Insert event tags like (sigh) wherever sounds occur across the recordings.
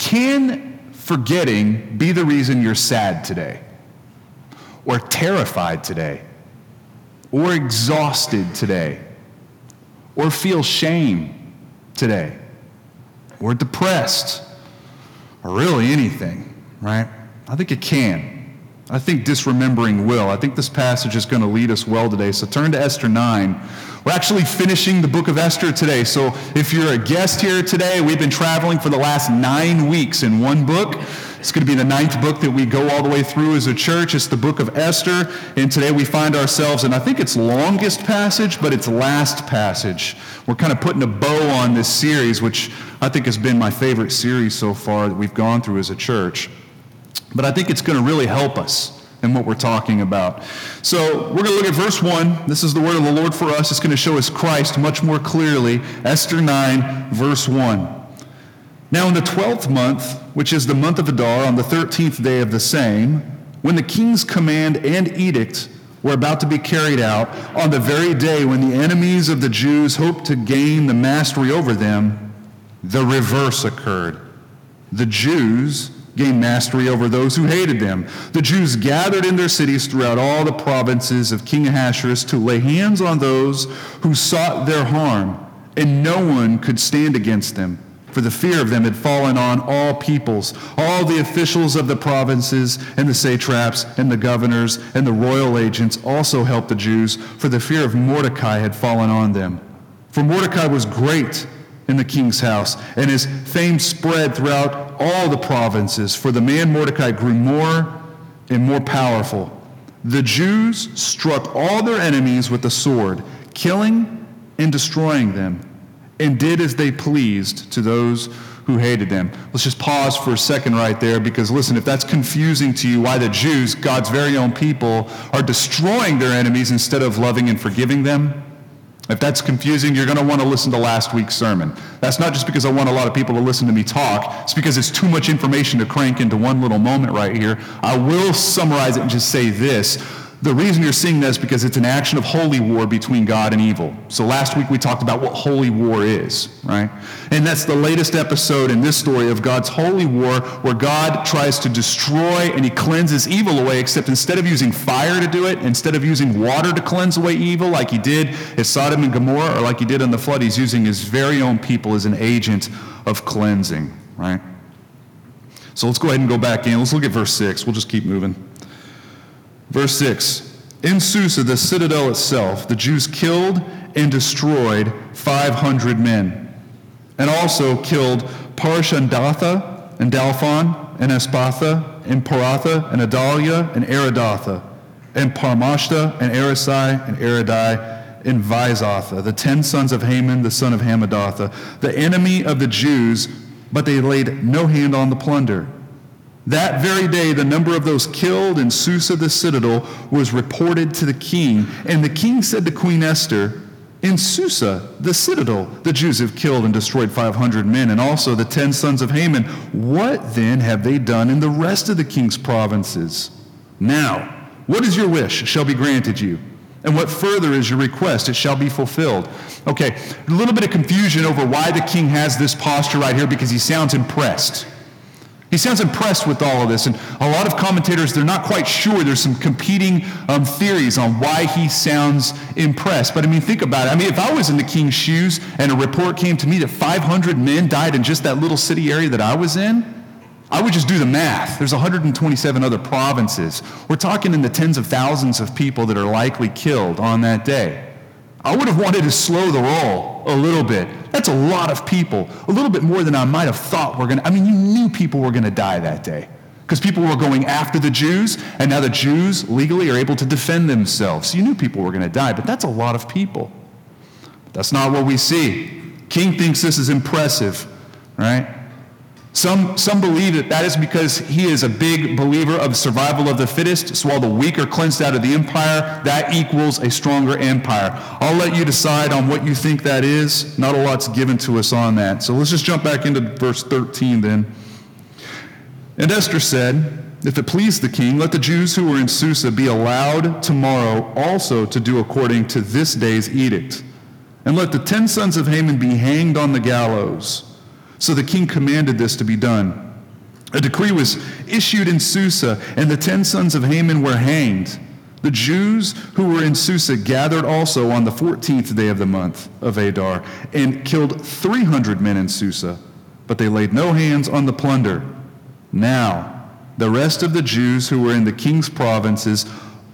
Can forgetting be the reason you're sad today? Or terrified today? Or exhausted today? Or feel shame today? Or depressed? Or really anything, right? I think it can. I think disremembering will. I think this passage is going to lead us well today. So turn to Esther 9. We're actually finishing the book of Esther today. So if you're a guest here today, we've been traveling for the last nine weeks in one book. It's going to be the ninth book that we go all the way through as a church. It's the book of Esther. And today we find ourselves in, I think it's longest passage, but it's last passage. We're kind of putting a bow on this series, which I think has been my favorite series so far that we've gone through as a church. But I think it's going to really help us in what we're talking about. So we're going to look at verse 1. This is the word of the Lord for us. It's going to show us Christ much more clearly. Esther 9, verse 1. Now, in the twelfth month, which is the month of Adar, on the thirteenth day of the same, when the king's command and edict were about to be carried out, on the very day when the enemies of the Jews hoped to gain the mastery over them, the reverse occurred. The Jews gained mastery over those who hated them. The Jews gathered in their cities throughout all the provinces of King Ahasuerus to lay hands on those who sought their harm, and no one could stand against them. For the fear of them had fallen on all peoples. All the officials of the provinces and the satraps and the governors and the royal agents also helped the Jews, for the fear of Mordecai had fallen on them. For Mordecai was great in the king's house, and his fame spread throughout all the provinces, for the man Mordecai grew more and more powerful. The Jews struck all their enemies with the sword, killing and destroying them, and did as they pleased to those who hated them. Let's just pause for a second right there because listen, if that's confusing to you, why the Jews, God's very own people, are destroying their enemies instead of loving and forgiving them, if that's confusing, you're going to want to listen to last week's sermon. That's not just because I want a lot of people to listen to me talk, it's because it's too much information to crank into one little moment right here. I will summarize it and just say this the reason you're seeing this because it's an action of holy war between God and evil. So last week we talked about what holy war is, right? And that's the latest episode in this story of God's holy war where God tries to destroy and he cleanses evil away, except instead of using fire to do it, instead of using water to cleanse away evil like he did at Sodom and Gomorrah or like he did in the flood, he's using his very own people as an agent of cleansing, right? So let's go ahead and go back in. Let's look at verse 6. We'll just keep moving. Verse 6 In Susa, the citadel itself, the Jews killed and destroyed 500 men, and also killed Parshandatha and Dalphon and Aspatha and Paratha and Adalia and Aridatha and Parmashta and Arisai and Aridai and Vaizatha, the ten sons of Haman, the son of Hammedatha, the enemy of the Jews, but they laid no hand on the plunder. That very day, the number of those killed in Susa the citadel was reported to the king. And the king said to Queen Esther, In Susa the citadel, the Jews have killed and destroyed 500 men, and also the ten sons of Haman. What then have they done in the rest of the king's provinces? Now, what is your wish shall be granted you. And what further is your request? It shall be fulfilled. Okay, a little bit of confusion over why the king has this posture right here because he sounds impressed. He sounds impressed with all of this, and a lot of commentators, they're not quite sure. There's some competing um, theories on why he sounds impressed. But I mean, think about it. I mean, if I was in the king's shoes and a report came to me that 500 men died in just that little city area that I was in, I would just do the math. There's 127 other provinces. We're talking in the tens of thousands of people that are likely killed on that day. I would have wanted to slow the roll a little bit. That's a lot of people, a little bit more than I might have thought were going to. I mean, you knew people were going to die that day because people were going after the Jews, and now the Jews legally are able to defend themselves. So you knew people were going to die, but that's a lot of people. That's not what we see. King thinks this is impressive, right? Some, some believe that that is because he is a big believer of survival of the fittest. So while the weak are cleansed out of the empire, that equals a stronger empire. I'll let you decide on what you think that is. Not a lot's given to us on that. So let's just jump back into verse 13 then. And Esther said, If it please the king, let the Jews who were in Susa be allowed tomorrow also to do according to this day's edict. And let the ten sons of Haman be hanged on the gallows. So the king commanded this to be done. A decree was issued in Susa, and the ten sons of Haman were hanged. The Jews who were in Susa gathered also on the 14th day of the month of Adar and killed 300 men in Susa, but they laid no hands on the plunder. Now, the rest of the Jews who were in the king's provinces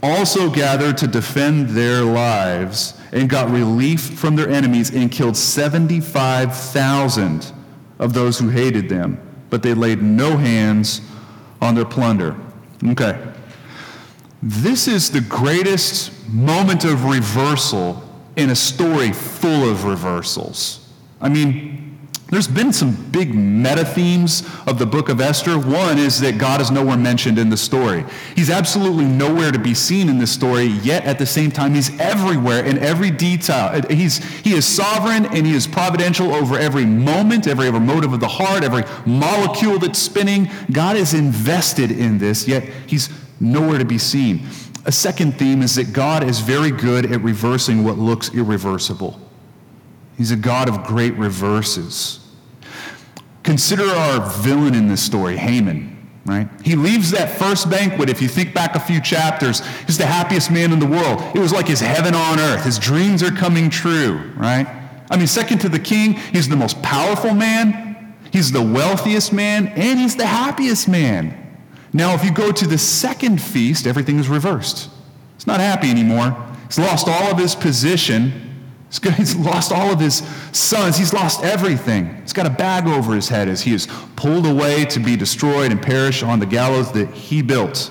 also gathered to defend their lives and got relief from their enemies and killed 75,000 of those who hated them, but they laid no hands on their plunder. Okay. This is the greatest moment of reversal in a story full of reversals. I mean, there's been some big meta themes of the book of Esther. One is that God is nowhere mentioned in the story. He's absolutely nowhere to be seen in this story, yet at the same time, he's everywhere in every detail. He's, he is sovereign and he is providential over every moment, every, every motive of the heart, every molecule that's spinning. God is invested in this, yet he's nowhere to be seen. A second theme is that God is very good at reversing what looks irreversible. He's a God of great reverses. Consider our villain in this story, Haman. Right? He leaves that first banquet. If you think back a few chapters, he's the happiest man in the world. It was like his heaven on earth. His dreams are coming true, right? I mean, second to the king, he's the most powerful man, he's the wealthiest man, and he's the happiest man. Now, if you go to the second feast, everything is reversed. He's not happy anymore. He's lost all of his position (laughs) He's lost all of his sons. He's lost everything. He's got a bag over his head as he is pulled away to be destroyed and perish on the gallows that he built.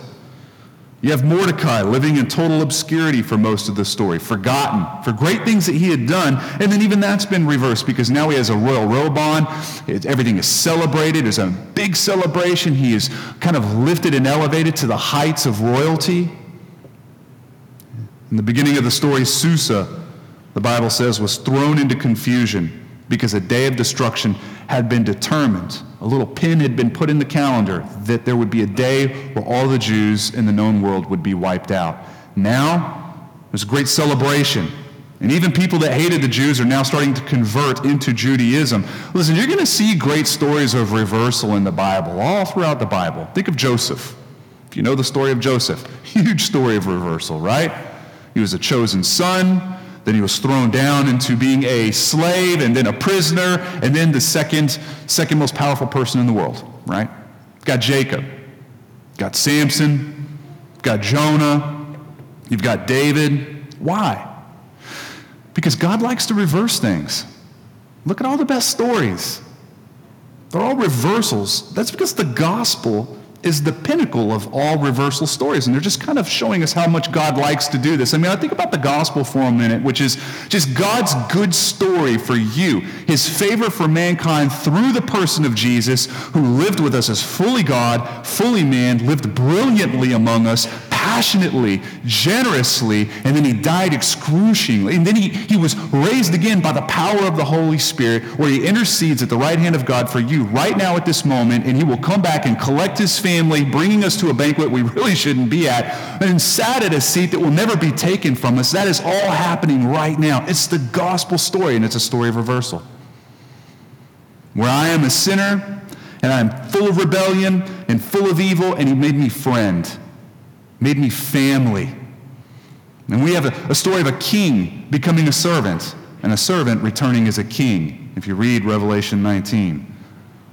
You have Mordecai living in total obscurity for most of the story, forgotten for great things that he had done. And then even that's been reversed because now he has a royal robe on. everything is celebrated. There's a big celebration. He is kind of lifted and elevated to the heights of royalty. In the beginning of the story, Susa the Bible says, was thrown into confusion because a day of destruction had been determined. A little pin had been put in the calendar that there would be a day where all the Jews in the known world would be wiped out. Now, there's a great celebration. And even people that hated the Jews are now starting to convert into Judaism. Listen, you're going to see great stories of reversal in the Bible, all throughout the Bible. Think of Joseph. If you know the story of Joseph, (laughs) huge story of reversal, right? He was a chosen son. Then he was thrown down into being a slave and then a prisoner and then the second, second most powerful person in the world, right? Got Jacob, got Samson, got Jonah, you've got David. Why? Because God likes to reverse things. Look at all the best stories. They're all reversals. That's because the gospel is the pinnacle of all reversal stories. And they're just kind of showing us how much God likes to do this. I mean, I think about the gospel for a minute, which is just God's good story for you, his favor for mankind through the person of Jesus, who lived with us as fully God, fully man, lived brilliantly among us, passionately, generously, and then he died excruciatingly. And then he, he was raised again by the power of the Holy Spirit, where he intercedes at the right hand of God for you right now at this moment, and he will come back and collect his family, bringing us to a banquet we (laughs) really shouldn't be at, and sat at a seat that will never be taken from us. That is all happening right now. It's the gospel story, and it's a story of reversal. Where I am a sinner, and I'm full of rebellion and full of evil, and he made me friend made me family. And we have a, a, story of a king becoming a servant and a servant returning as a king, if you read Revelation 19.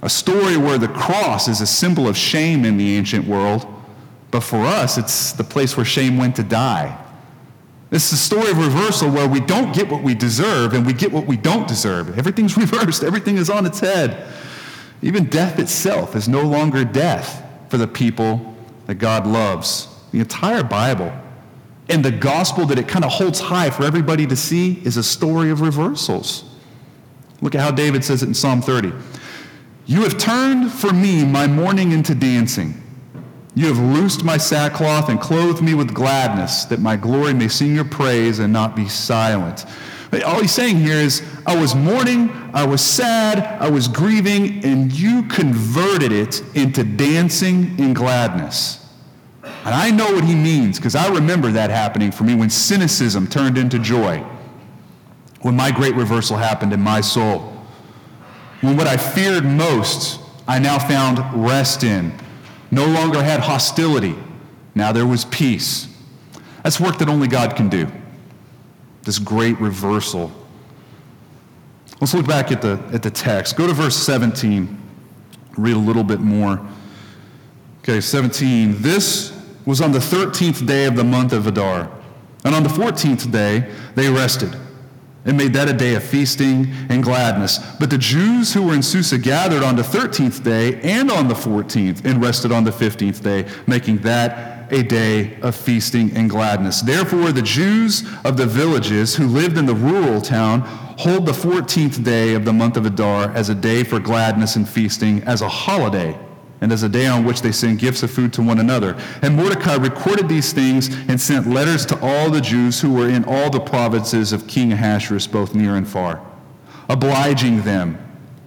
A story where the cross is a symbol of shame in the ancient world, but for us, it's the place where shame went to die. This is a story of reversal where we don't get what we deserve and we get what we don't deserve. Everything's (laughs) reversed, everything is on its head. Even death itself is no longer death for the people that God loves. The entire Bible and the gospel that it kind of holds high for everybody to see is a story of reversals. Look at how David says it in Psalm 30. You have turned for me my mourning into dancing. You have loosed my sackcloth and clothed me with gladness, that my glory may sing your praise and not be silent. All he's saying here is, I was mourning, I was sad, I was grieving, and you converted it into dancing and gladness. And I know what he means because I remember that happening for me when cynicism turned into joy, when my great reversal happened in my soul, when what I feared most I now found rest in. No longer had hostility. Now there was peace. That's work that only God can do. This great reversal. Let's look back at the, at the text. Go to verse 17. Read a little bit more. Okay, 17. This was on the 13th day of the month of Adar. And on the 14th day, they rested and made that a day of feasting and gladness. But the Jews who were in Susa gathered on the 13th day and on the 14th and rested on the 15th day, making that a day of feasting and gladness. Therefore, the Jews of the villages who lived in the rural town hold the 14th day of the month of Adar as a day for gladness and feasting, as a holiday and as a day on which they send gifts of food to one another. And Mordecai recorded these things and sent letters to all the Jews who were in all the provinces of King Ahasuerus, both near and far, obliging them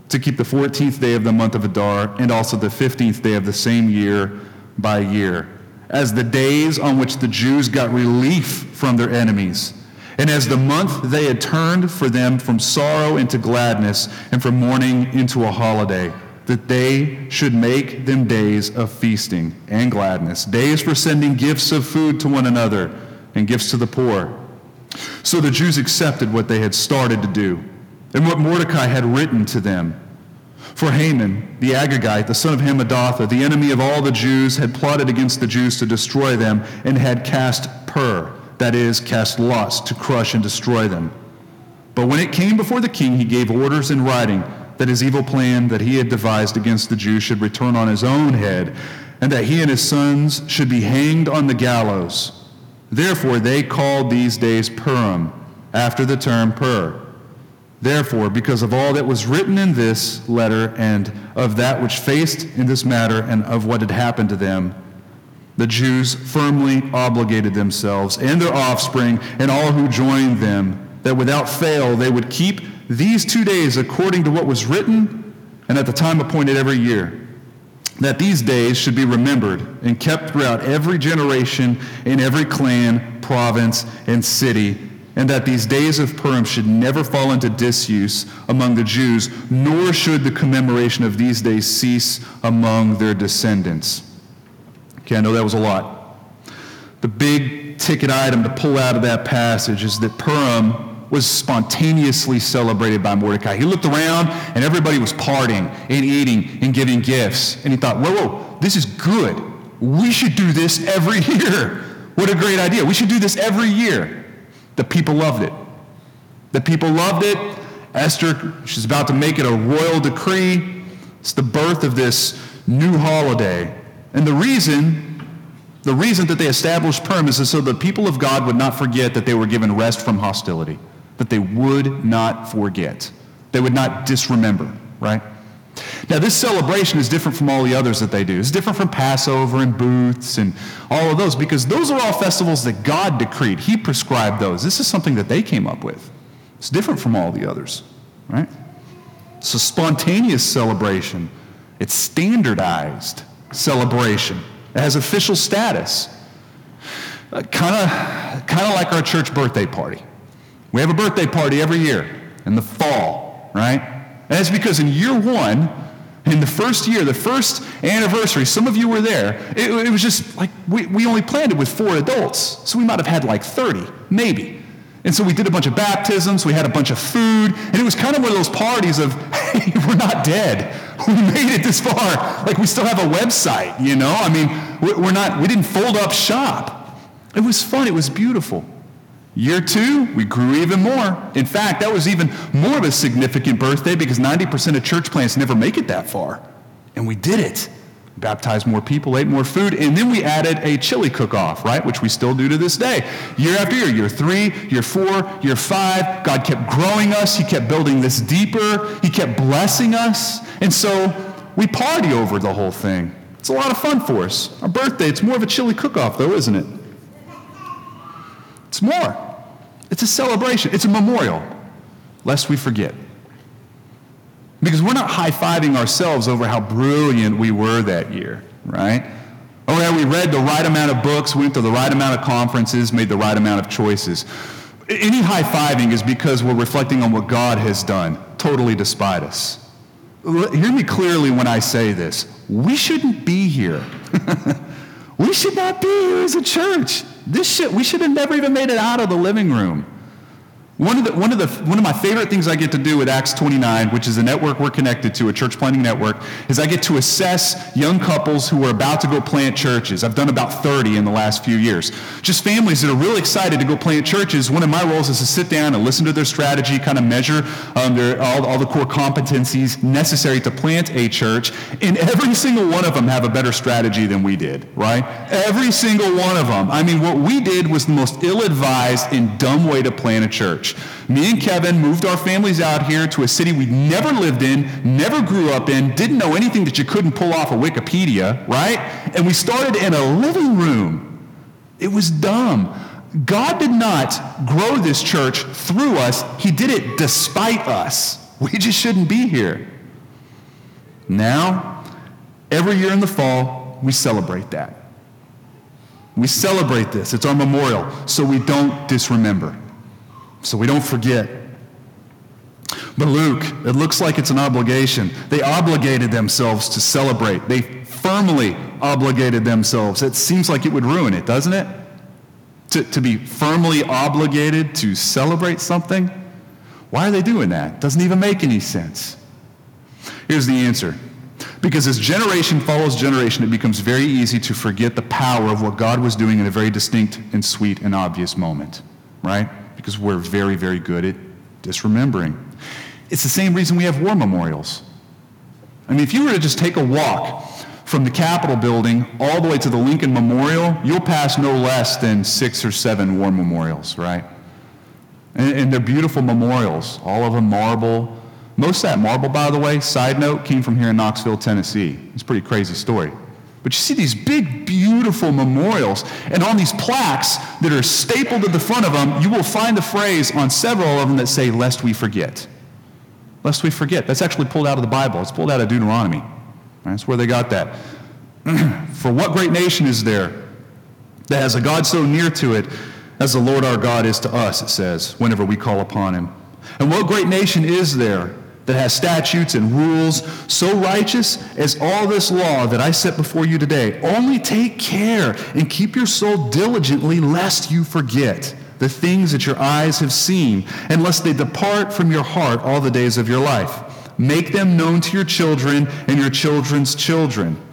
to keep the 14th day of the month of Adar and also the 15th day of the same year by year, as the days on which the Jews got relief from their enemies. And as the month they had turned for them from sorrow into gladness and from mourning into a holiday that they should make them days of feasting and gladness, days for sending gifts of food to one another and gifts to the poor. So the Jews accepted what they had started to do and what Mordecai had written to them. For Haman, the Agagite, the son of Hammedatha, the enemy of all the Jews, had plotted against the Jews to destroy them and had cast pur, that is, cast lots to crush and destroy them. But when it came before the king, he gave orders in writing that his evil plan that he had devised against the Jews should return on his own head, and that he and his sons should be hanged on the gallows. Therefore, they called these days Purim, after the term Pur. Therefore, because of all that was written in this letter, and of that which faced in this matter, and of what had happened to them, the Jews firmly obligated themselves and their offspring and all who joined them that without fail they would keep these two days according to what was written and at the time appointed every year. That these days should be remembered and kept throughout every generation in every clan, province, and city, and that these days of Purim should never fall into disuse among the Jews, nor should the commemoration of these days cease among their descendants. Okay, I know that was a lot. The big ticket item to pull out of that passage is that Purim was spontaneously celebrated by Mordecai. He looked around and everybody was partying and eating and giving gifts. And he thought, whoa, whoa, this is good. We should do this every (laughs) year. What a great idea. We should do this every year. The people loved it. The people loved it. Esther, she's about to make it a royal decree. It's the birth of this new holiday. And the reason the reason that they established Purim is so the people of God would not forget that they were given rest from hostility that they would not forget. They would not disremember, right? Now, this celebration is different from all the others that they do. It's different from Passover and Booths and all of those because those are all festivals that God decreed. He prescribed those. This is something that they came up with. It's different from all the others, right? It's a spontaneous celebration, it's standardized celebration, it has official status. Uh, kind of kind of like our church birthday party. We have a birthday party every year in the fall, right? And it's because in year one, in the first year, the first anniversary, some of you were there, it, it was just like we, we only planned it with four adults. So we might have had like 30, maybe. And so we did a bunch of baptisms, we had a bunch of food, and it was kind of one of those parties of, (laughs) hey, we're not dead. (laughs) We made it this far. Like we still have a website, you know? I mean, we're not, we didn't fold up shop. It was fun, it was beautiful. Year two, we grew even more. In fact, that was even more of a significant birthday because 90% of church plants never make it that far. And we did it. Baptized more people, ate more food, and then we added a chili cook off, right? Which we still do to this day. Year after year, year three, year four, year five, God kept growing us. He kept building this deeper. He kept blessing us. And so we party over the whole thing. It's a lot of fun for us. Our birthday, it's more of a chili cook off, though, isn't it? It's more. It's a celebration, it's a memorial, lest we forget. Because we're not high fiving ourselves over how brilliant we were that year, right? Oh, or how we read the right amount of books, went to the right amount of conferences, made the right amount of choices. Any high fiving is because we're reflecting on what God has done, totally despite us. hear me clearly when I say this. We shouldn't be here. (laughs) we should not be here as a church. This shit, we should have never even made it out of the living room. One of, the, one, of the, one of my favorite things I get to do with Acts 29, which is a network we're connected to, a church planting network, is I get to assess young couples who are about to go plant churches. I've done about 30 in the last few years. Just families that are really excited to go plant churches. One of my roles is to sit down and listen to their strategy, kind of measure um, their, all, all the core competencies necessary to plant a church. And every single one of them have a better strategy than we did, right? Every single one of them. I mean, what we did was the most ill-advised and dumb way to plant a church church. Me and Kevin moved our families out here to a city we'd never lived in, never grew up in, didn't know anything that you couldn't pull off of Wikipedia, right? And we started in a living room. It was dumb. God did not grow this church through us, He did it despite us. We just shouldn't be here. Now, every year in the fall, we celebrate that. We celebrate this. It's our memorial, so we don't disremember so we don't forget. But Luke, it looks like it's an obligation. They obligated themselves to celebrate. They firmly obligated themselves. It seems like it would ruin it, doesn't it? To, to be firmly obligated to celebrate something? Why are they doing that? Doesn't even make any sense. Here's the answer. Because as generation follows generation, it becomes very easy to forget the power of what God was doing in a very distinct and sweet and obvious moment, right? Because we're very, very good at disremembering. It's the same reason we have war memorials. I mean, if you were to just take a walk from the Capitol building all the way to the Lincoln Memorial, you'll pass no less than six or seven war memorials, right? And, and they're beautiful memorials, all of them marble. Most of that marble, by the way, side note, came from here in Knoxville, Tennessee. It's a pretty crazy story. But you see these big, beautiful memorials, and on these plaques that are stapled to the front of them, you will find the phrase on several of them that say, Lest we forget. Lest we forget. That's actually pulled out of the Bible, it's pulled out of Deuteronomy. That's where they got that. (clears throat) For what great nation is there that has a God so near to it as the Lord our God is to us, it says, whenever we call upon him? And what great nation is there that has statutes and rules so righteous as all this law that I set before you today. Only take care and keep your soul diligently, lest you forget the things that your eyes have seen, and lest they depart from your heart all the days of your life. Make them known to your children and your children's children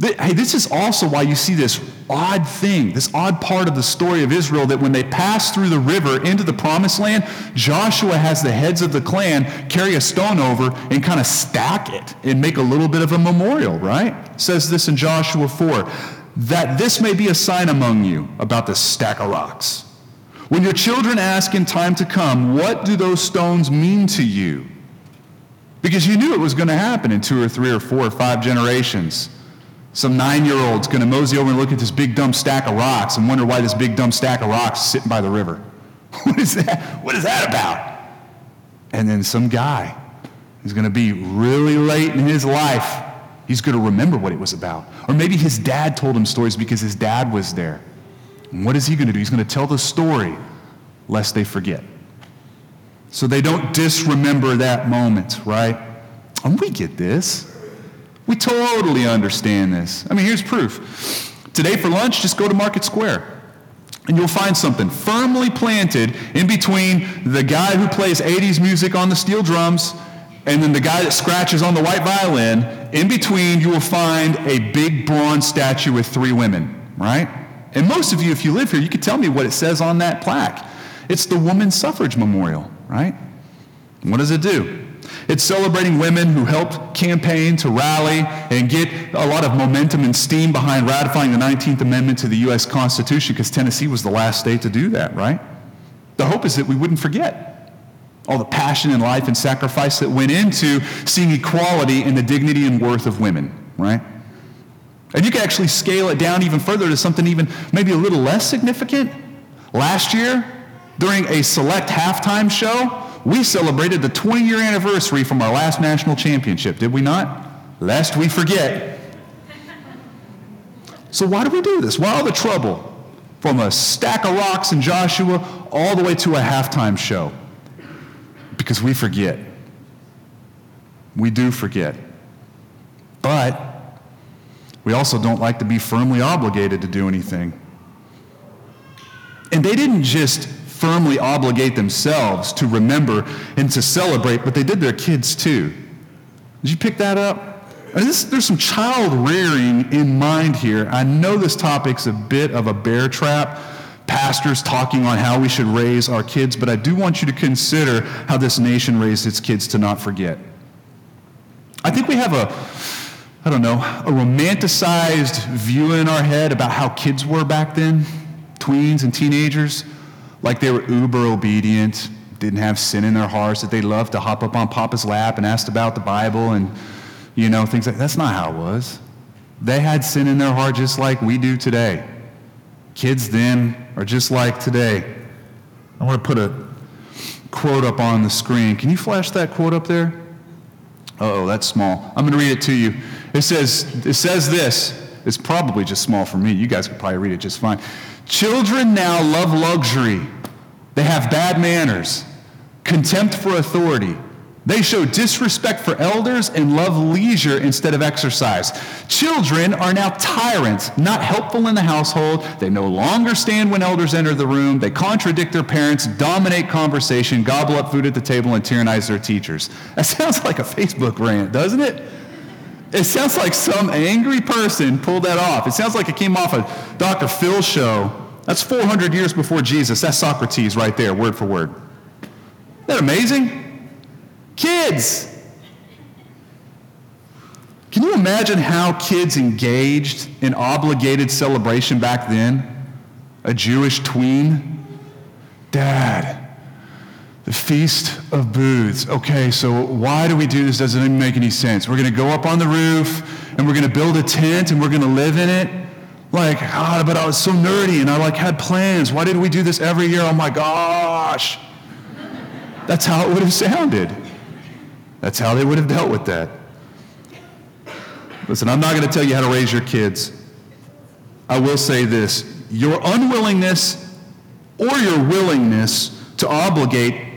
Hey, this is also why you see this odd thing, this odd part of the story of Israel that when they pass through the river into the promised land, Joshua has the heads of the clan carry a stone over and kind of stack it and make a little bit of a memorial, right? It says this in Joshua 4 that this may be a sign among you about this stack of rocks. When your children ask in time to come, what do those stones mean to you? Because you knew it was going to happen in two or three or four or five generations. Some nine year old's going to mosey over and look at this big dumb stack of rocks and wonder why this big dumb stack of rocks is sitting by the river. (laughs) what is that? What is that about? And then some guy is going to be really late in his life. He's going to remember what it was about. Or maybe his dad told him stories because his dad was there. And what is he going to do? He's going to tell the story lest they forget. So they don't disremember that moment, right? And we get this. We totally understand this. I mean, here's proof. Today for lunch, just go to Market Square. And you'll find something firmly planted in between the guy who plays 80s music on the steel drums and then the guy that scratches on the white violin. In between, you will find a big bronze statue with three women, right? And most of you, if you live here, you could tell me what it says on that plaque. It's the Women's Suffrage Memorial, right? What does it do? It's celebrating women who helped campaign to rally and get a lot of momentum and steam behind ratifying the 19th Amendment to the U.S. Constitution because Tennessee was the last state to do that, right? The hope is that we wouldn't forget all the passion and life and sacrifice that went into seeing equality in the dignity and worth of women, right? And you can actually scale it down even further to something even maybe a little less significant. Last year, during a select halftime show, we celebrated the 20 year anniversary from our last national championship, did we not? Lest we forget. So, why do we do this? Why all the trouble? From a stack of rocks in Joshua all the way to a halftime show. Because we forget. We do forget. But we also don't like to be firmly obligated to do anything. And they didn't just firmly obligate themselves to remember and to celebrate, but they did their kids too. Did you pick that up? This, there's some child rearing in mind here. I know this topic's a bit of a bear trap, pastors talking on how we should raise our kids, but I do want you to consider how this nation raised its kids to not forget. I think we have a, I don't know, a romanticized view in our head about how kids were back then, tweens and teenagers, like they were uber obedient, didn't have sin in their hearts, that they loved to hop up on Papa's lap and asked about the Bible and you know, things like that's not how it was. They had sin in their heart just like we do today. Kids then are just like today. I want to put a quote up on the screen. Can you flash that quote up there? Oh, that's small. I'm going to read it to you. It says, it says this. It's probably just small for me. You guys could probably read it just fine. Children now love luxury. They have bad manners, contempt for authority they show disrespect for elders and love leisure instead of exercise. Children are now tyrants, not helpful in the household. They no longer stand when elders enter the room. They contradict their parents, dominate conversation, gobble up food at the table, and tyrannize their teachers. That (laughs) sounds like a Facebook rant, doesn't it? It sounds like some angry person pulled that off. It sounds like it came off a Dr. Phil show. That's 400 years before Jesus. That's Socrates right there, word for word. Isn't that amazing? Kids. Can you imagine how kids engaged in obligated celebration back then? A Jewish tween? Dad, the Feast of Booths. Okay, so why do we do this? Doesn't even make any sense. We're going to go up on the roof and we're going to build a tent and we're going to live in it. Like, God, but I was so nerdy and I like had plans. Why did we do this every year? Oh my gosh. That's how it would have sounded. That's how they would have dealt with that. Listen, I'm not going to tell you how to raise your kids. I will say this your unwillingness or your willingness to obligate,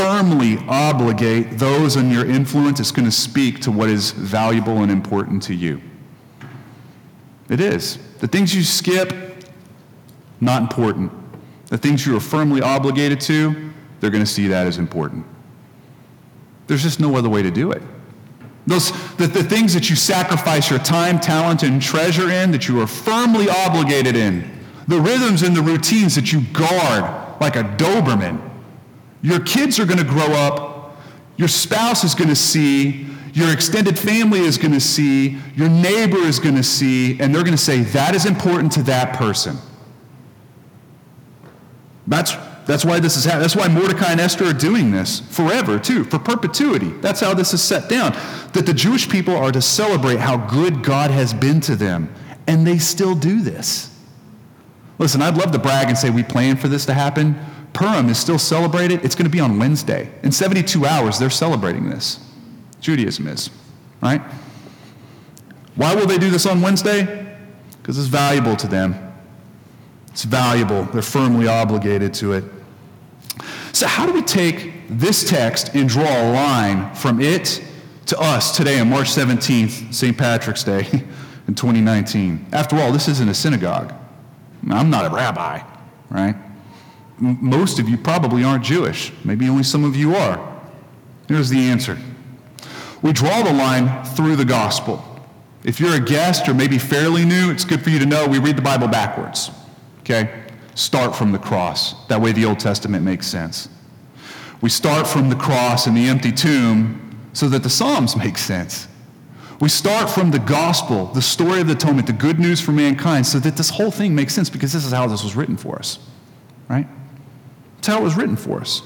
firmly obligate those in your influence It's going to speak to what is valuable and important to you. It is. The things you skip, not important. The things you are firmly obligated to, they're going to see that as important. There's just no other way to do it. Those, the, the things that you sacrifice your time, talent, and treasure in, that you are firmly obligated in, the rhythms and the routines that you guard like a Doberman. Your kids are going to grow up, your spouse is going to see, your extended family is going to see, your neighbor is going to see, and they're going to say, that is important to that person. That's that's why this is happening. That's why Mordecai and Esther are doing this forever, too, for perpetuity. That's how this is set down. That the Jewish people are to celebrate how good God has been to them, and they still do this. Listen, I'd love to brag and say we plan for this to happen. Purim is still celebrated. It's going to be on Wednesday. In 72 hours, they're celebrating this. Judaism is, right? Why will they do this on Wednesday? Because it's valuable to them. It's valuable. They're firmly obligated to it. So, how do we take this text and draw a line from it to us today on March 17th, St. Patrick's Day (laughs) in 2019? After all, this isn't a synagogue. I'm not a rabbi, right? Most of you probably aren't Jewish. Maybe only some of you are. Here's the answer we draw the line through the gospel. If you're a guest or maybe fairly new, it's good for you to know we read the Bible backwards. Okay? Start from the cross. That way the Old Testament makes sense. We start from the cross and the empty tomb so that the Psalms make sense. We start from the gospel, the story of the atonement, the good news for mankind, so that this whole thing makes sense because this is how this was written for us. Right? That's how it was written for us.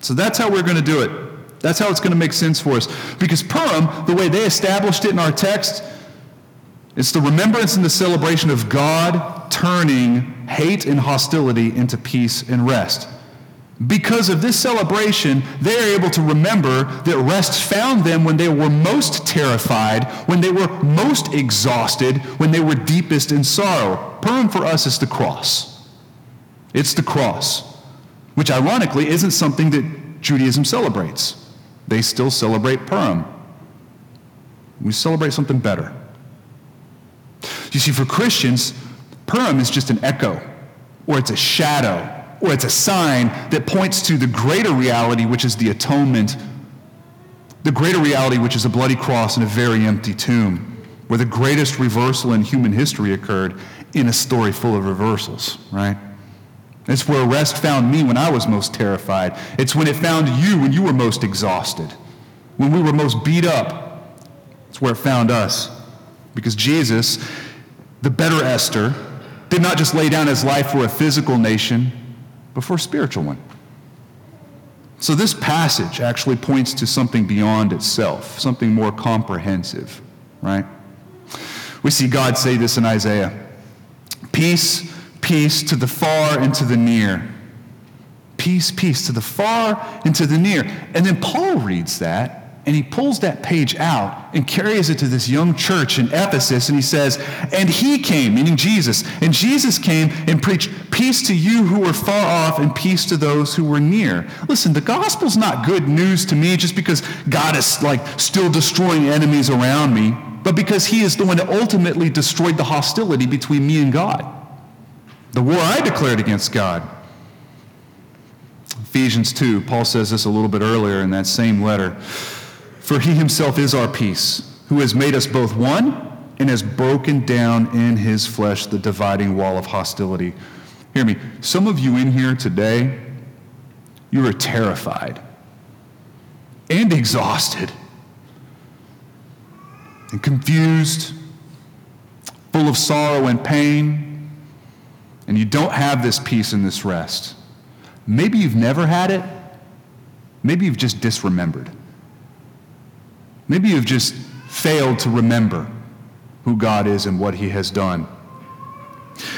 So that's how we're going to do it. That's how it's going to make sense for us. Because Purim, the way they established it in our text, it's the remembrance and the celebration of God turning hate and hostility into peace and rest. Because of this celebration, they are able to remember that rest found them when they were most terrified, when they were most exhausted, when they were deepest in sorrow. Purim for us is the cross. It's the cross, which ironically isn't something that Judaism celebrates. They still celebrate Purim. We celebrate something better. You see, for Christians, Purim is just an echo, or it's a shadow, or it's a sign that points to the greater reality, which is the atonement, the greater reality, which is a bloody cross and a very empty tomb, where the greatest reversal in human history occurred in a story full of reversals, right? It's where rest found me when I was most terrified. It's when it found you when you were most exhausted, when we were most beat up. It's where it found us. Because Jesus, the better Esther, did not just lay down his life for a physical nation, but for a spiritual one. So this passage actually points to something beyond itself, something more comprehensive, right? We see God say this in Isaiah Peace peace to the far and to the near. Peace, peace to the far and to the near. And then Paul reads that and he pulls that page out and carries it to this young church in Ephesus and he says, And he came, meaning Jesus, and Jesus came and preached peace to you who were far off and peace to those who were near. Listen, the gospel's not good news to me just because God is like still destroying enemies around me, but because he is the one that ultimately destroyed the hostility between me and God the war I declared against God. Ephesians 2, Paul says this a little bit earlier in that same letter. For he himself is our peace, who has made us both one and has broken down in his flesh the dividing wall of hostility. Hear me. Some of you in here today, you are terrified and exhausted and confused, full of sorrow and pain and you don't have this peace and this rest, maybe you've never had it. Maybe you've just disremembered. Maybe you've just failed to remember who God is and what he has done.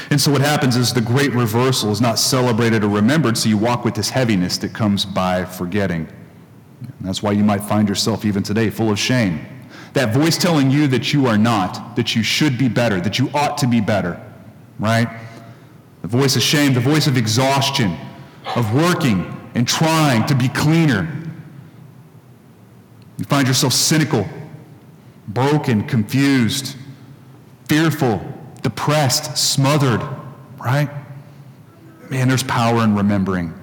And so what happens is the great reversal is not celebrated or remembered, so you walk with this heaviness that comes by forgetting. And that's why you might find yourself even today full of shame. That voice telling you that you are not, that you should be better, that you ought to be better, right? The voice of shame, the voice of exhaustion, of working and trying to be cleaner. You find yourself cynical, broken, confused, fearful, depressed, smothered, right? Man, there's power in remembering.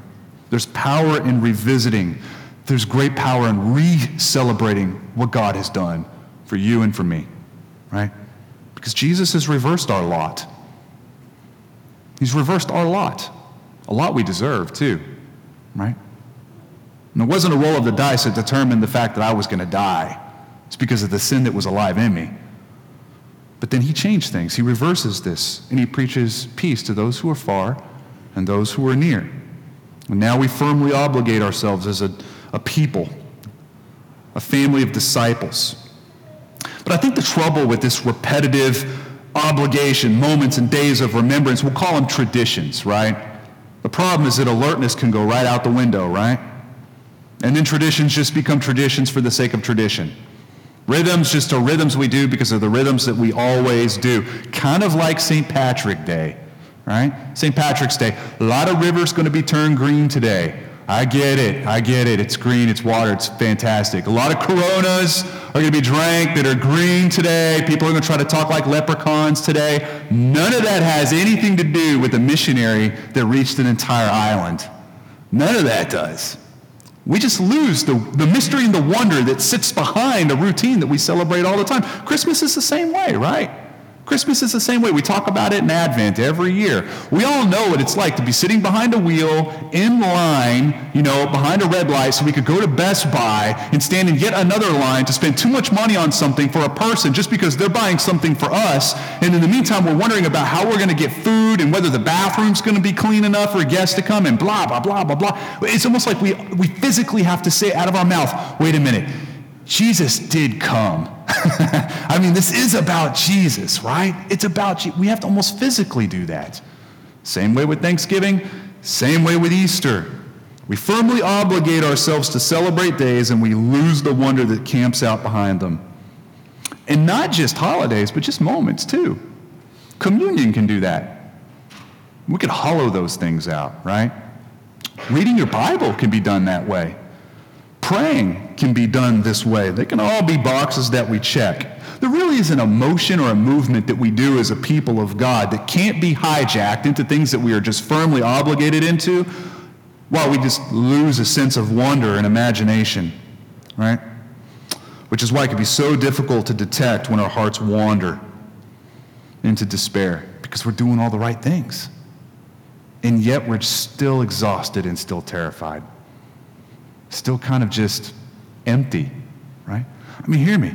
There's power in revisiting. There's great power in re celebrating what God has done for you and for me, right? Because Jesus has reversed our lot. He's reversed our lot. A lot we deserve, too, right? And it wasn't a roll of the dice that determined the fact that I was going to die. It's because of the sin that was alive in me. But then he changed things. He reverses this, and he preaches peace to those who are far and those who are near. And now we firmly obligate ourselves as a, a people, a family of disciples. But I think the trouble with this repetitive obligation, moments and days of remembrance. We'll call them traditions, right? The problem is that alertness can go right out the window, right? And then traditions just become traditions for the sake of tradition. Rhythms just are rhythms we do because of the rhythms that we always do. Kind of like St. Patrick Day, right? St. Patrick's Day. A lot of rivers going to be turned green today. I get it. I get it. It's green, it's water, it's fantastic. A lot of coronas are going to be drank that are green today. People are going to try to talk like leprechauns today. None of that has anything to do with a missionary that reached an entire island. None of that does. We just lose the, the mystery and the wonder that sits behind a routine that we celebrate all the time. Christmas is the same way, right? Christmas is the same way. We talk about it in Advent every year. We all know what it's like to be sitting behind a wheel in line, you know, behind a red light so we could go to Best Buy and stand in yet another line to spend too much money on something for a person just because they're buying something for us. And in the meantime, we're wondering about how we're going to get food and whether the bathroom's going to be clean enough for guests to come and blah, blah, blah, blah, blah. It's almost like we, we physically have to say out of our mouth, wait a minute, Jesus did come. (laughs) I mean, this is about Jesus, right? It's about, we have to almost physically do that. Same way with Thanksgiving, same way with Easter. We firmly obligate ourselves to celebrate days and we lose the wonder that camps out behind them. And not just holidays, but just moments too. Communion can do that. We could hollow those things out, right? Reading your Bible can be done that way. Praying can be done this way. They can all be boxes that we check. There really is an emotion or a movement that we do as a people of God that can't be hijacked into things that we are just firmly obligated into while we just lose a sense of wonder and imagination, right? Which is why it can be so difficult to detect when our hearts wander into despair because we're doing all the right things. And yet we're still exhausted and still terrified. Still kind of just empty, right? I mean, hear me.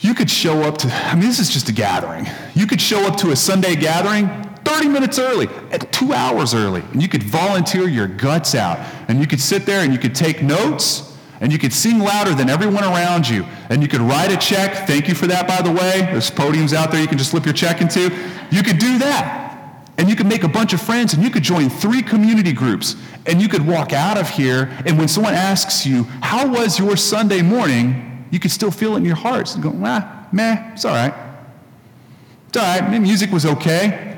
You could show up to, I mean, this is just a gathering. You could show up to a Sunday gathering 30 minutes early, at two hours early, and you could volunteer your guts out. And you could sit there and you could take notes, and you could sing louder than everyone around you. And you could write a check. Thank you for that, by the way. There's podiums out there you can just slip your check into. You could do that. And you could make a bunch of friends, and you could join three community groups. And you could walk out of here, and when someone asks you, How was your Sunday morning? you could still feel it in your hearts and go, ah, meh, it's all right. It's all right. The music was okay.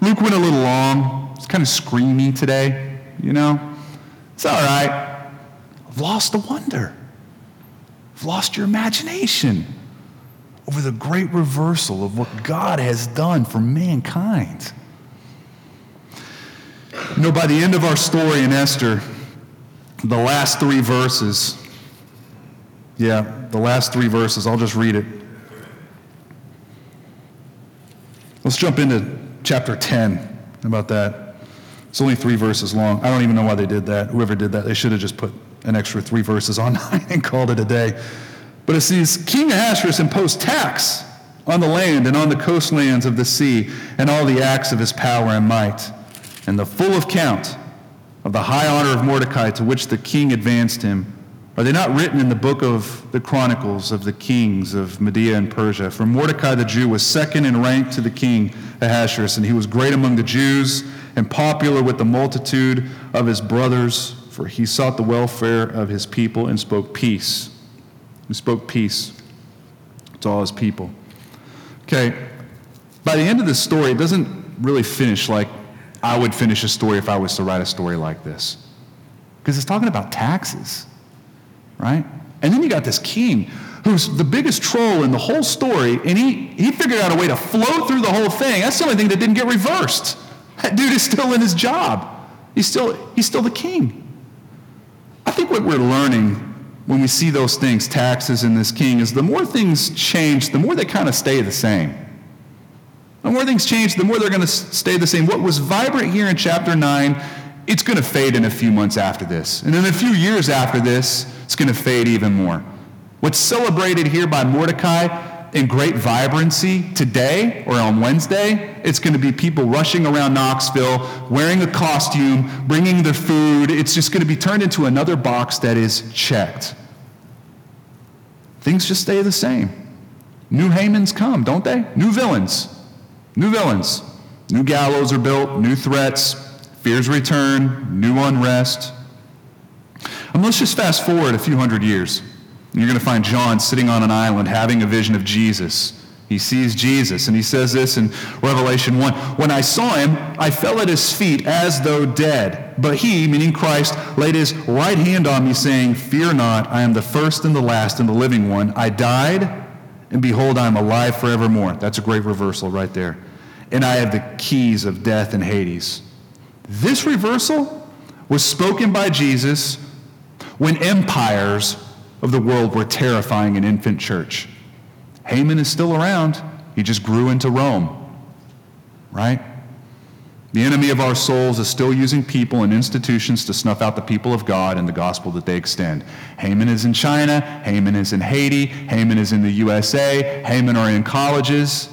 Luke went a little long. It's kind of screamy today, you know? It's all right. I've lost the wonder. I've lost your imagination over the great reversal of what God has done for mankind. You know, by the end of our story in Esther, the last three verses, yeah, the last three verses. I'll just read it. Let's jump into chapter 10. How about that? It's only three verses long. I don't even know why they did that. Whoever did that, they should have just put an extra three verses on (laughs) and called it a day. But it says King Ahasuerus imposed tax on the land and on the coastlands of the sea and all the acts of his power and might, and the full account of the high honor of Mordecai to which the king advanced him are they not written in the book of the Chronicles of the kings of Media and Persia? For Mordecai the Jew was second in rank to the king Ahasuerus, and he was great among the Jews and popular with the multitude of his brothers, for he sought the welfare of his people and spoke peace. He spoke peace to all his people. Okay, by the end of this story, it doesn't really finish like I would finish a story if I was to write a story like this. Because it's talking about taxes right? And then you got this king who's the biggest troll in the whole story, and he, he figured out a way to flow through the whole thing. That's the only thing that didn't get reversed. That dude is still in his job. He's still, he's still the king. I think what we're learning when we see those things, taxes and this king, is the more things change, the more they kind of stay the same. The more things change, the more they're going to stay the same. What was vibrant here in chapter 9, it's going to fade in a few months after this. And in a few years after this, it's going to fade even more. What's celebrated here by Mordecai in great vibrancy today or on Wednesday, it's going to be people rushing around Knoxville, wearing a costume, bringing their food. It's just going to be turned into another box that is checked. Things just stay the same. New Hamans come, don't they? New villains. New villains. New gallows are built, new threats, fears return, new unrest. And let's just fast forward a few hundred years. You're going to find John sitting on an island having a vision of Jesus. He sees Jesus, and he says this in Revelation 1 When I saw him, I fell at his feet as though dead. But he, meaning Christ, laid his right hand on me, saying, Fear not, I am the first and the last and the living one. I died, and behold, I am alive forevermore. That's a great reversal right there. And I have the keys of death and Hades. This reversal was spoken by Jesus when empires of the world were terrifying an infant church. Haman is still around. He just grew into Rome. Right? The enemy of our souls is still using people and institutions to snuff out the people of God and the gospel that they extend. Haman is in China. Haman is in Haiti. Haman is in the USA. Haman are in colleges.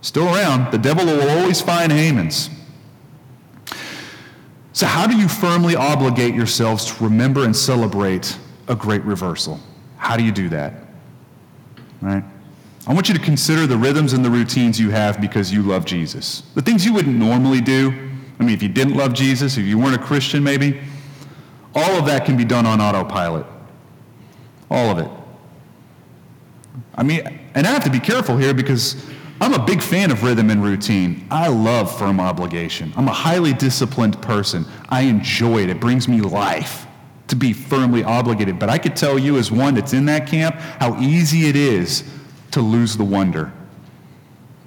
Still around. The devil will always find Hamans. So, how do you firmly obligate yourselves to remember and celebrate a great reversal? How do you do that? Right? I want you to consider the rhythms and the routines you have because you love Jesus. The things you wouldn't normally do. I mean, if you didn't love Jesus, if you weren't a Christian, maybe, all of that can be done on autopilot. All of it. I mean, and I have to be careful here because I'm a big fan of rhythm and routine. I love firm obligation. I'm a highly disciplined person. I enjoy it, it brings me life. to be firmly obligated. But I could tell you, as one that's in that camp, how easy it is to lose the wonder,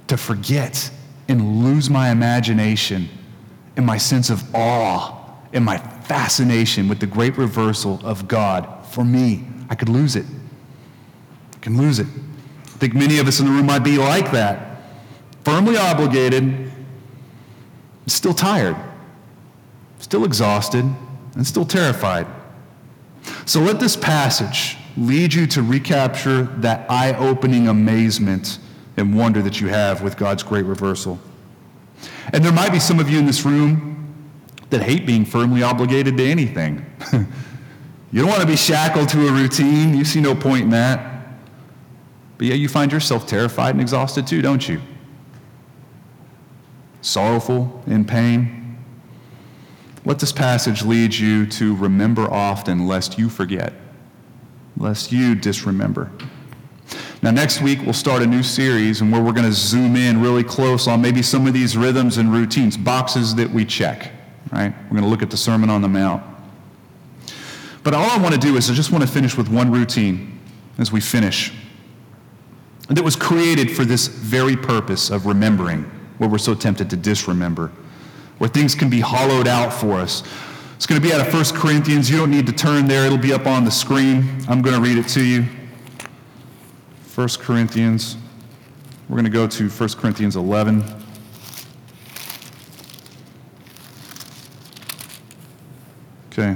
to forget and lose my imagination and my sense of awe and my fascination with the great reversal of God for me. I could lose it. I can lose it. I think many of us in the room might be like that. Firmly obligated, still tired, still exhausted, and still terrified. So let this passage lead you to recapture that eye opening amazement and wonder that you have with God's great reversal. And there might be some of you in this room that hate being firmly obligated to anything. (laughs) you don't want to be shackled to a routine. You see no point in that. But yeah, you find yourself terrified and exhausted too, don't you? Sorrowful, in pain. Let this passage lead you to remember often, lest you forget, lest you disremember. Now, next week, we'll start a new series and where we're going to zoom in really close on maybe some of these rhythms and routines, boxes that we check, right? We're going to look at the Sermon on the Mount. But all I want to do is I just want to finish with one routine as we finish that was created for this very purpose of remembering where we're so tempted to disremember, where things can be hollowed out for us. It's going to be out of 1 Corinthians. You don't need to turn there, it'll be up on the screen. I'm going to read it to you. 1 Corinthians. We're going to go to 1 Corinthians 11. Okay.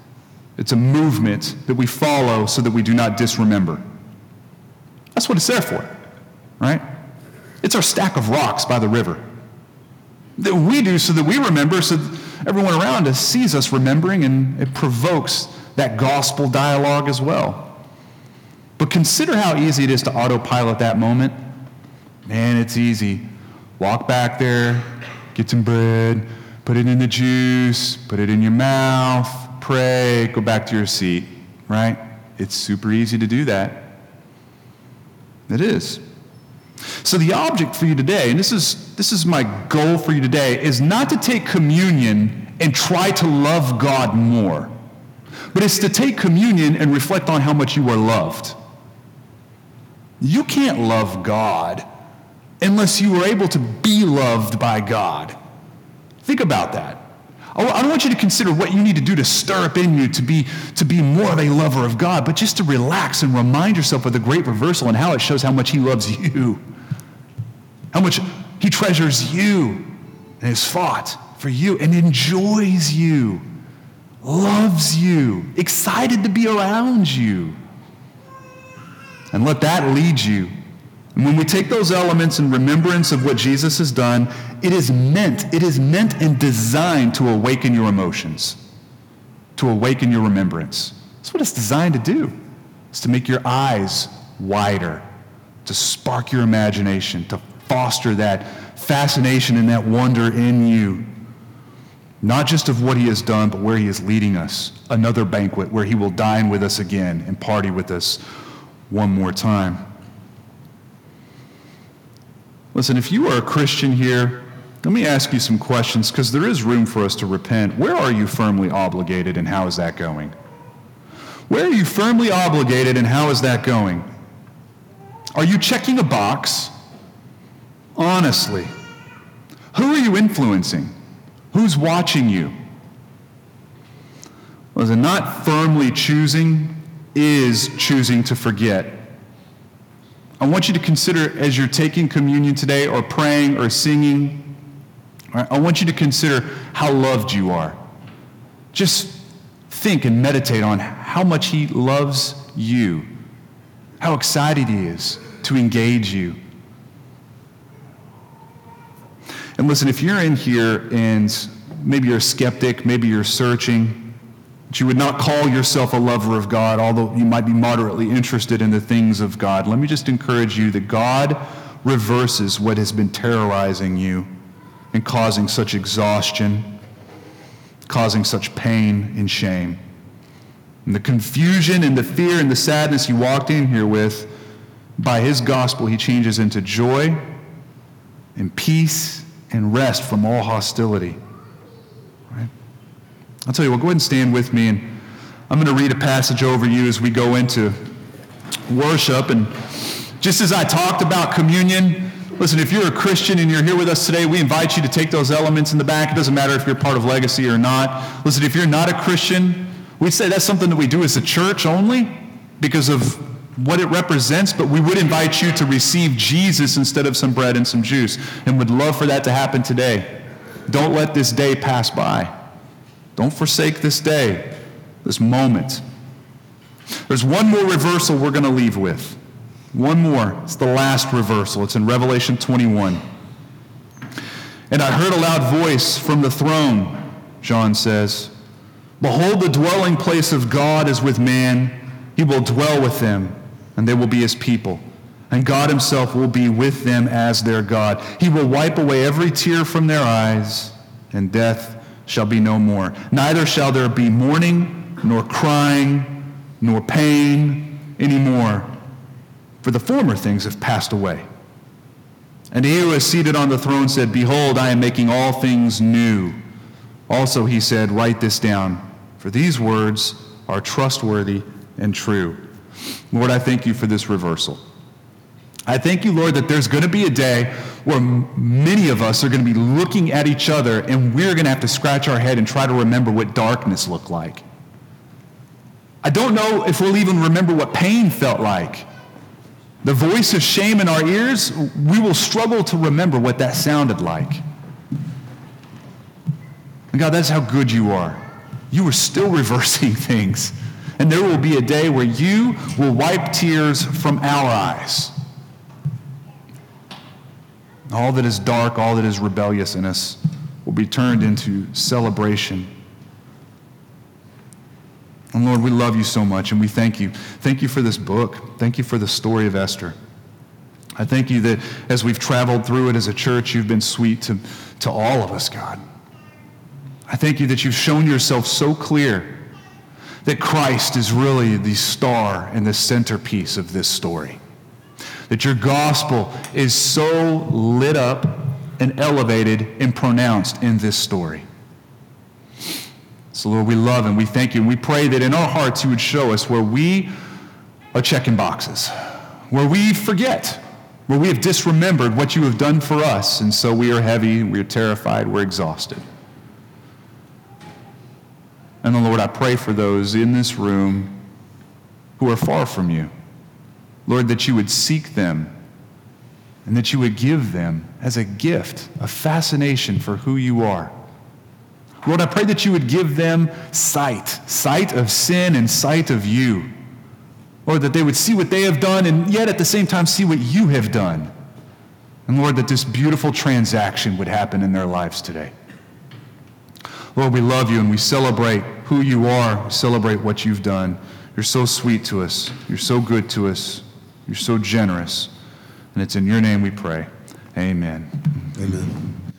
It's a movement that we follow so that we do not disremember. That's what it's there for, right? It's our stack of rocks by the river that we do so that we remember, so everyone around us sees us remembering, and it provokes that gospel dialogue as well. But consider how easy it is to autopilot that moment. Man, it's easy. Walk back there, get some bread, put it in the juice, put it in your mouth, pray, go back to your seat, right? It's super easy to do that. It is. So the object for you today, and this is this is my goal for you today, is not to take communion and try to love God more. But it's to take communion and reflect on how much you are loved. You can't love God unless you are able to be loved by God. Think about that. I don't want you to consider what you need to do to stir up in you to be, to be more of a lover of God, but just to relax and remind yourself of the great reversal and how it shows how much He loves you, how much He treasures you and has fought for you and enjoys you, loves you, excited to be around you and let that lead you. And when we take those elements in remembrance of what Jesus has done, it is meant, it is meant and designed to awaken your emotions, to awaken your remembrance. That's what it's designed to do. It's to make your eyes wider, to spark your imagination, to foster that fascination and that wonder in you. Not just of what he has done, but where he is leading us. Another banquet where he will dine with us again and party with us one more time. Listen, if you are a Christian here, let me ask you some questions because there is room for us to repent. Where are you firmly obligated and how is that going? Where are you firmly obligated and how is that going? Are you checking a box? Honestly. Who are you influencing? Who's watching you? Listen, not firmly choosing is choosing to forget. I want you to consider as you're taking communion today or praying or singing, I want you to consider how loved you are. Just think and meditate on how much He loves you, how excited He is to engage you. And listen, if you're in here and maybe you're a skeptic, maybe you're searching, that you would not call yourself a lover of God, although you might be moderately interested in the things of God. Let me just encourage you that God reverses what has been terrorizing you and causing such exhaustion, causing such pain and shame. And the confusion and the fear and the sadness you walked in here with, by his gospel, he changes into joy and peace and rest from all hostility. I'll tell you, what, go ahead and stand with me, and I'm going to read a passage over you as we go into worship. And just as I talked about communion, listen, if you're a Christian and you're here with us today, we invite you to take those elements in the back. It doesn't matter if you're part of Legacy or not. Listen, if you're not a Christian, we say that's something that we do as a church only because of what it represents, but we would invite you to receive Jesus instead of some bread and some juice, and would love for that to happen today. Don't let this day pass by. Don't forsake this day, this moment. There's one more reversal we're going to leave with. One more. It's the last reversal. It's in Revelation 21. And I heard a loud voice from the throne, John says Behold, the dwelling place of God is with man. He will dwell with them and they will be his people. And God himself will be with them as their God. He will wipe away every tear from their eyes, and death shall be no more. Neither shall there be mourning, nor crying, nor pain anymore, for the former things have passed away. And he who is seated on the throne said, Behold, I am making all things new. Also he said, Write this down, for these words are trustworthy and true. Lord, I thank you for this reversal. I thank you, Lord, that there's going to be a day where many of us are going to be looking at each other and we're going to have to scratch our head and try to remember what darkness looked like. I don't know if we'll even remember what pain felt like. The voice of shame in our ears, we will struggle to remember what that sounded like. God, that's how good you are. You are still (laughs) reversing things. And there will be a day where you will wipe tears from our eyes. All that is dark, all that is rebellious in us will be turned into celebration. And Lord, we love you so much and we thank you. Thank you for this book. Thank you for the story of Esther. I thank you that as we've traveled through it as a church, you've been sweet to, to all of us, God. I thank you that you've shown yourself so clear that Christ is really the star and the centerpiece of this story. That your gospel is so lit up and elevated and pronounced in this story. So, Lord, we love and we thank you. And we pray that in our hearts you would show us where we are checking boxes, where we forget, where we have disremembered what you have done for us. And so we are heavy, we are terrified, we're exhausted. And the Lord, I pray for those in this room who are far from you. Lord, that you would seek them and that you would give them as a gift a fascination for who you are. Lord, I pray that you would give them sight, sight of sin and sight of you. Lord, that they would see what they have done and yet at the same time see what you have done. And Lord, that this beautiful transaction would happen in their lives today. Lord, we love you and we celebrate who you are. We celebrate what you've done. You're so sweet to us. You're so good to us. You're so generous. And it's in your name we pray. Amen. Amen.